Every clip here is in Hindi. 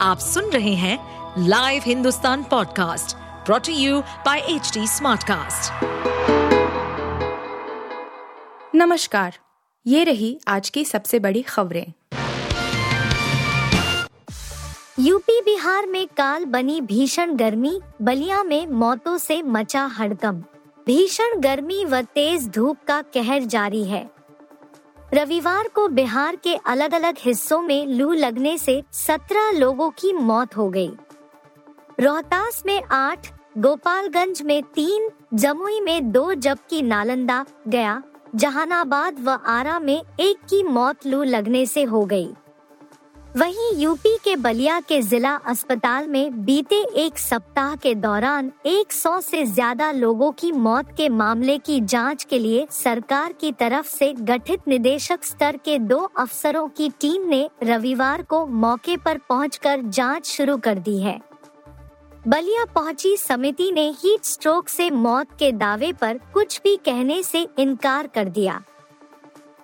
आप सुन रहे हैं live Hindustan podcast brought to you by H Smartcast. नमस्कार ये रही आज की सबसे बड़ी खबरें। यूपी बिहार में काल बनी भीषण गर्मी बलिया में मौतों से मचा हड़कम भीषण गर्मी व तेज धूप का कहर जारी है। रविवार को बिहार के अलग अलग हिस्सों में लू लगने से 17 लोगों की मौत हो गई। रोहतास में आठ, गोपालगंज में तीन, जमुई में दो जबकि नालंदा गया, जहानाबाद व आरा में एक की मौत लू लगने से हो गई। वहीं यूपी के बलिया के जिला अस्पताल में बीते एक सप्ताह के दौरान 100 से ज़्यादा लोगों की मौत के मामले की जाँच के लिए सरकार की तरफ़ से गठित निदेशक स्तर के दो अफसरों की टीम ने रविवार को मौके पर पहुंचकर जाँच शुरू कर दी है। बलिया पहुँची समिति ने हीट स्ट्रोक से मौत के दावे पर कुछ भी कहने से इनकार कर दिया।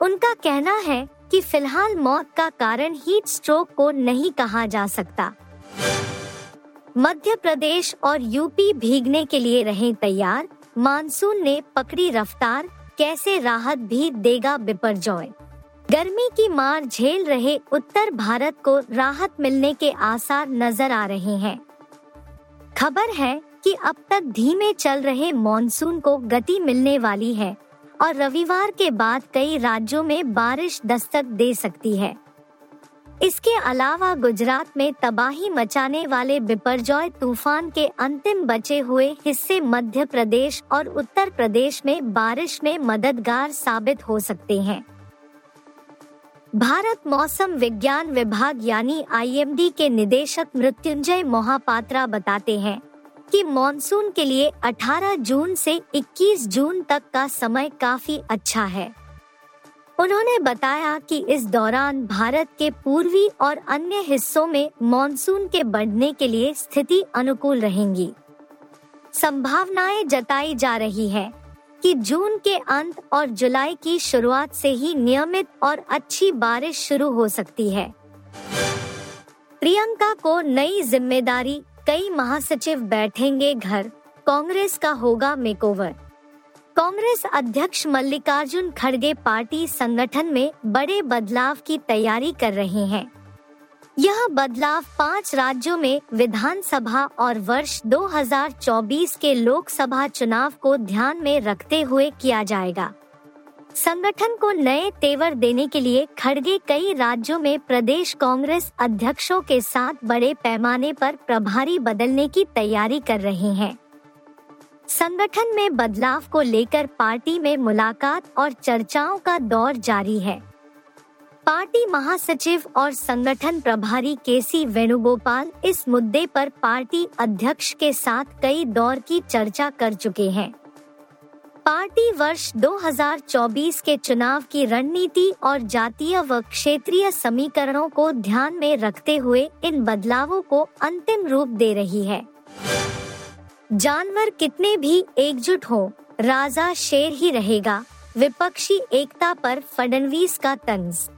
उनका कहना है कि फ़िलहाल मौत का कारण हीट स्ट्रोक को नहीं कहा जा सकता। मध्य प्रदेश और यूपी भीगने के लिए रहे तैयार। मानसून ने पकड़ी रफ्तार, कैसे राहत भी देगा बिपरजॉय गर्मी की मार झेल रहे उत्तर भारत को राहत मिलने के आसार नज़र आ रहे हैं। खबर है कि अब तक धीमे चल रहे मॉनसून को गति मिलने वाली है। और रविवार के बाद कई राज्यों में बारिश दस्तक दे सकती है। इसके अलावा गुजरात में तबाही मचाने वाले बिपरजॉय तूफ़ान के अंतिम बचे हुए हिस्से मध्य प्रदेश और उत्तर प्रदेश में बारिश में मददगार साबित हो सकते हैं। भारत मौसम विज्ञान विभाग यानी आईएमडी के निदेशक मृत्युंजय मोहापात्रा बताते हैं। कि मॉनसून के लिए 18 जून से 21 जून तक का समय काफ़ी अच्छा है। उन्होंने बताया कि इस दौरान भारत के पूर्वी और अन्य हिस्सों में मॉनसून के बढ़ने के लिए स्थिति अनुकूल रहेंगी। संभावनाएँ जताई जा रही है कि जून के अंत और जुलाई की शुरुआत से ही नियमित और अच्छी बारिश शुरू हो सकती है। प्रियंका को नई ज़िम्मेदारी कई महासचिव बैठेंगे घर। कांग्रेस का होगा मेकओवर। कांग्रेस अध्यक्ष मल्लिकार्जुन खड़गे पार्टी संगठन में बड़े बदलाव की तैयारी कर रहे हैं। यह बदलाव पाँच राज्यों में विधानसभा और वर्ष 2024 के लोकसभा चुनाव को ध्यान में रखते हुए किया जाएगा। संगठन को नए तेवर देने के लिए खड़गे कई राज्यों में प्रदेश कांग्रेस अध्यक्षों के साथ बड़े पैमाने पर प्रभारी बदलने की तैयारी कर रहे हैं। संगठन में बदलाव को लेकर पार्टी में मुलाकात और चर्चाओं का दौर जारी है। पार्टी महासचिव और संगठन प्रभारी केसी वेणुगोपाल इस मुद्दे पर पार्टी अध्यक्ष के साथ कई दौर की चर्चा कर चुके हैं। पार्टी वर्ष 2024 के चुनाव की रणनीति और जातीय व क्षेत्रीय समीकरणों को ध्यान में रखते हुए इन बदलावों को अंतिम रूप दे रही है। जानवर कितने भी एकजुट हो, राजा शेर ही रहेगा, विपक्षी एकता पर फडणवीस का तंज।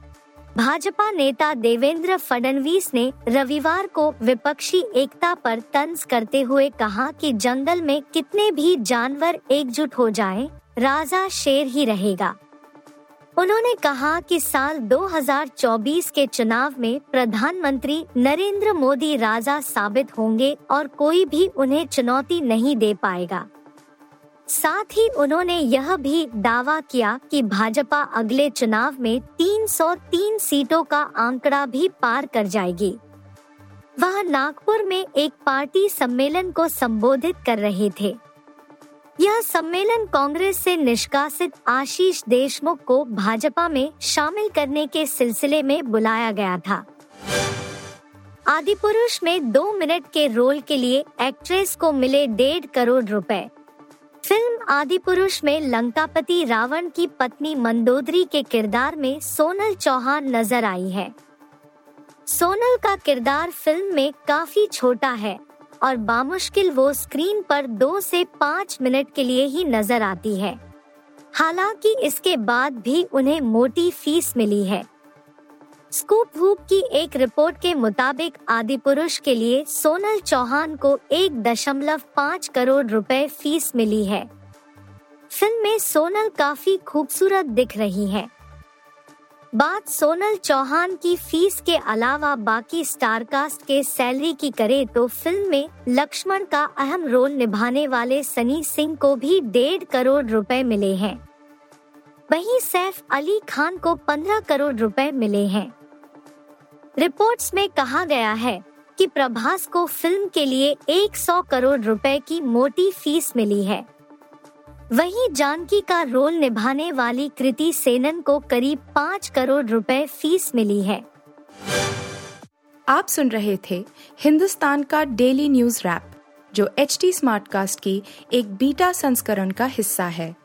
भाजपा नेता देवेंद्र फडणवीस ने रविवार को विपक्षी एकता पर तंज करते हुए कहा कि जंगल में कितने भी जानवर एकजुट हो जाएँ, राजा शेर ही रहेगा। उन्होंने कहा कि साल 2024 के चुनाव में प्रधानमंत्री नरेंद्र मोदी राजा साबित होंगे और कोई भी उन्हें चुनौती नहीं दे पाएगा। साथ ही उन्होंने यह भी दावा किया कि भाजपा अगले चुनाव में 303 सीटों का आंकड़ा भी पार कर जाएगी। वह नागपुर में एक पार्टी सम्मेलन को संबोधित कर रहे थे। यह सम्मेलन कांग्रेस से निष्कासित आशीष देशमुख को भाजपा में शामिल करने के सिलसिले में बुलाया गया था। आदिपुरुष में दो मिनट के रोल के लिए एक्ट्रेस को मिले डेढ़ करोड़ रुपए। फ़िल्म आदि पुरुष में लंकापति रावण की पत्नी मंदोदरी के किरदार में सोनल चौहान नज़र आई है। सोनल का किरदार फ़िल्म में काफ़ी छोटा है और बामुश्किल वो स्क्रीन पर दो से पाँच मिनट के लिए ही नज़र आती है। हालाँकि इसके बाद भी उन्हें मोटी फ़ीस मिली है। स्कूप हुप की एक रिपोर्ट के मुताबिक आदि पुरुष के लिए सोनल चौहान को एक दशमलव पाँच करोड़ रुपए फ़ीस मिली है। फ़िल्म में सोनल काफ़ी खूबसूरत दिख रही है। बात सोनल चौहान की फ़ीस के अलावा बाकी स्टारकास्ट के सैलरी की करे तो फ़िल्म में लक्ष्मण का अहम रोल निभाने वाले सनी सिंह को भी डेढ़ करोड़ रुपए मिले हैं। वहीं सैफ अली खान को 15 करोड़ रुपए मिले हैं। रिपोर्ट्स में कहा गया है कि प्रभास को फ़िल्म के लिए 100 करोड़ रुपए की मोटी फ़ीस मिली है। वहीं जानकी का रोल निभाने वाली कृति सेनन को करीब पाँच करोड़ रुपए फ़ीस मिली है। आप सुन रहे थे हिंदुस्तान का डेली न्यूज़ रैप, जो एच टी स्मार्ट कास्ट की एक बीटा संस्करण का हिस्सा है।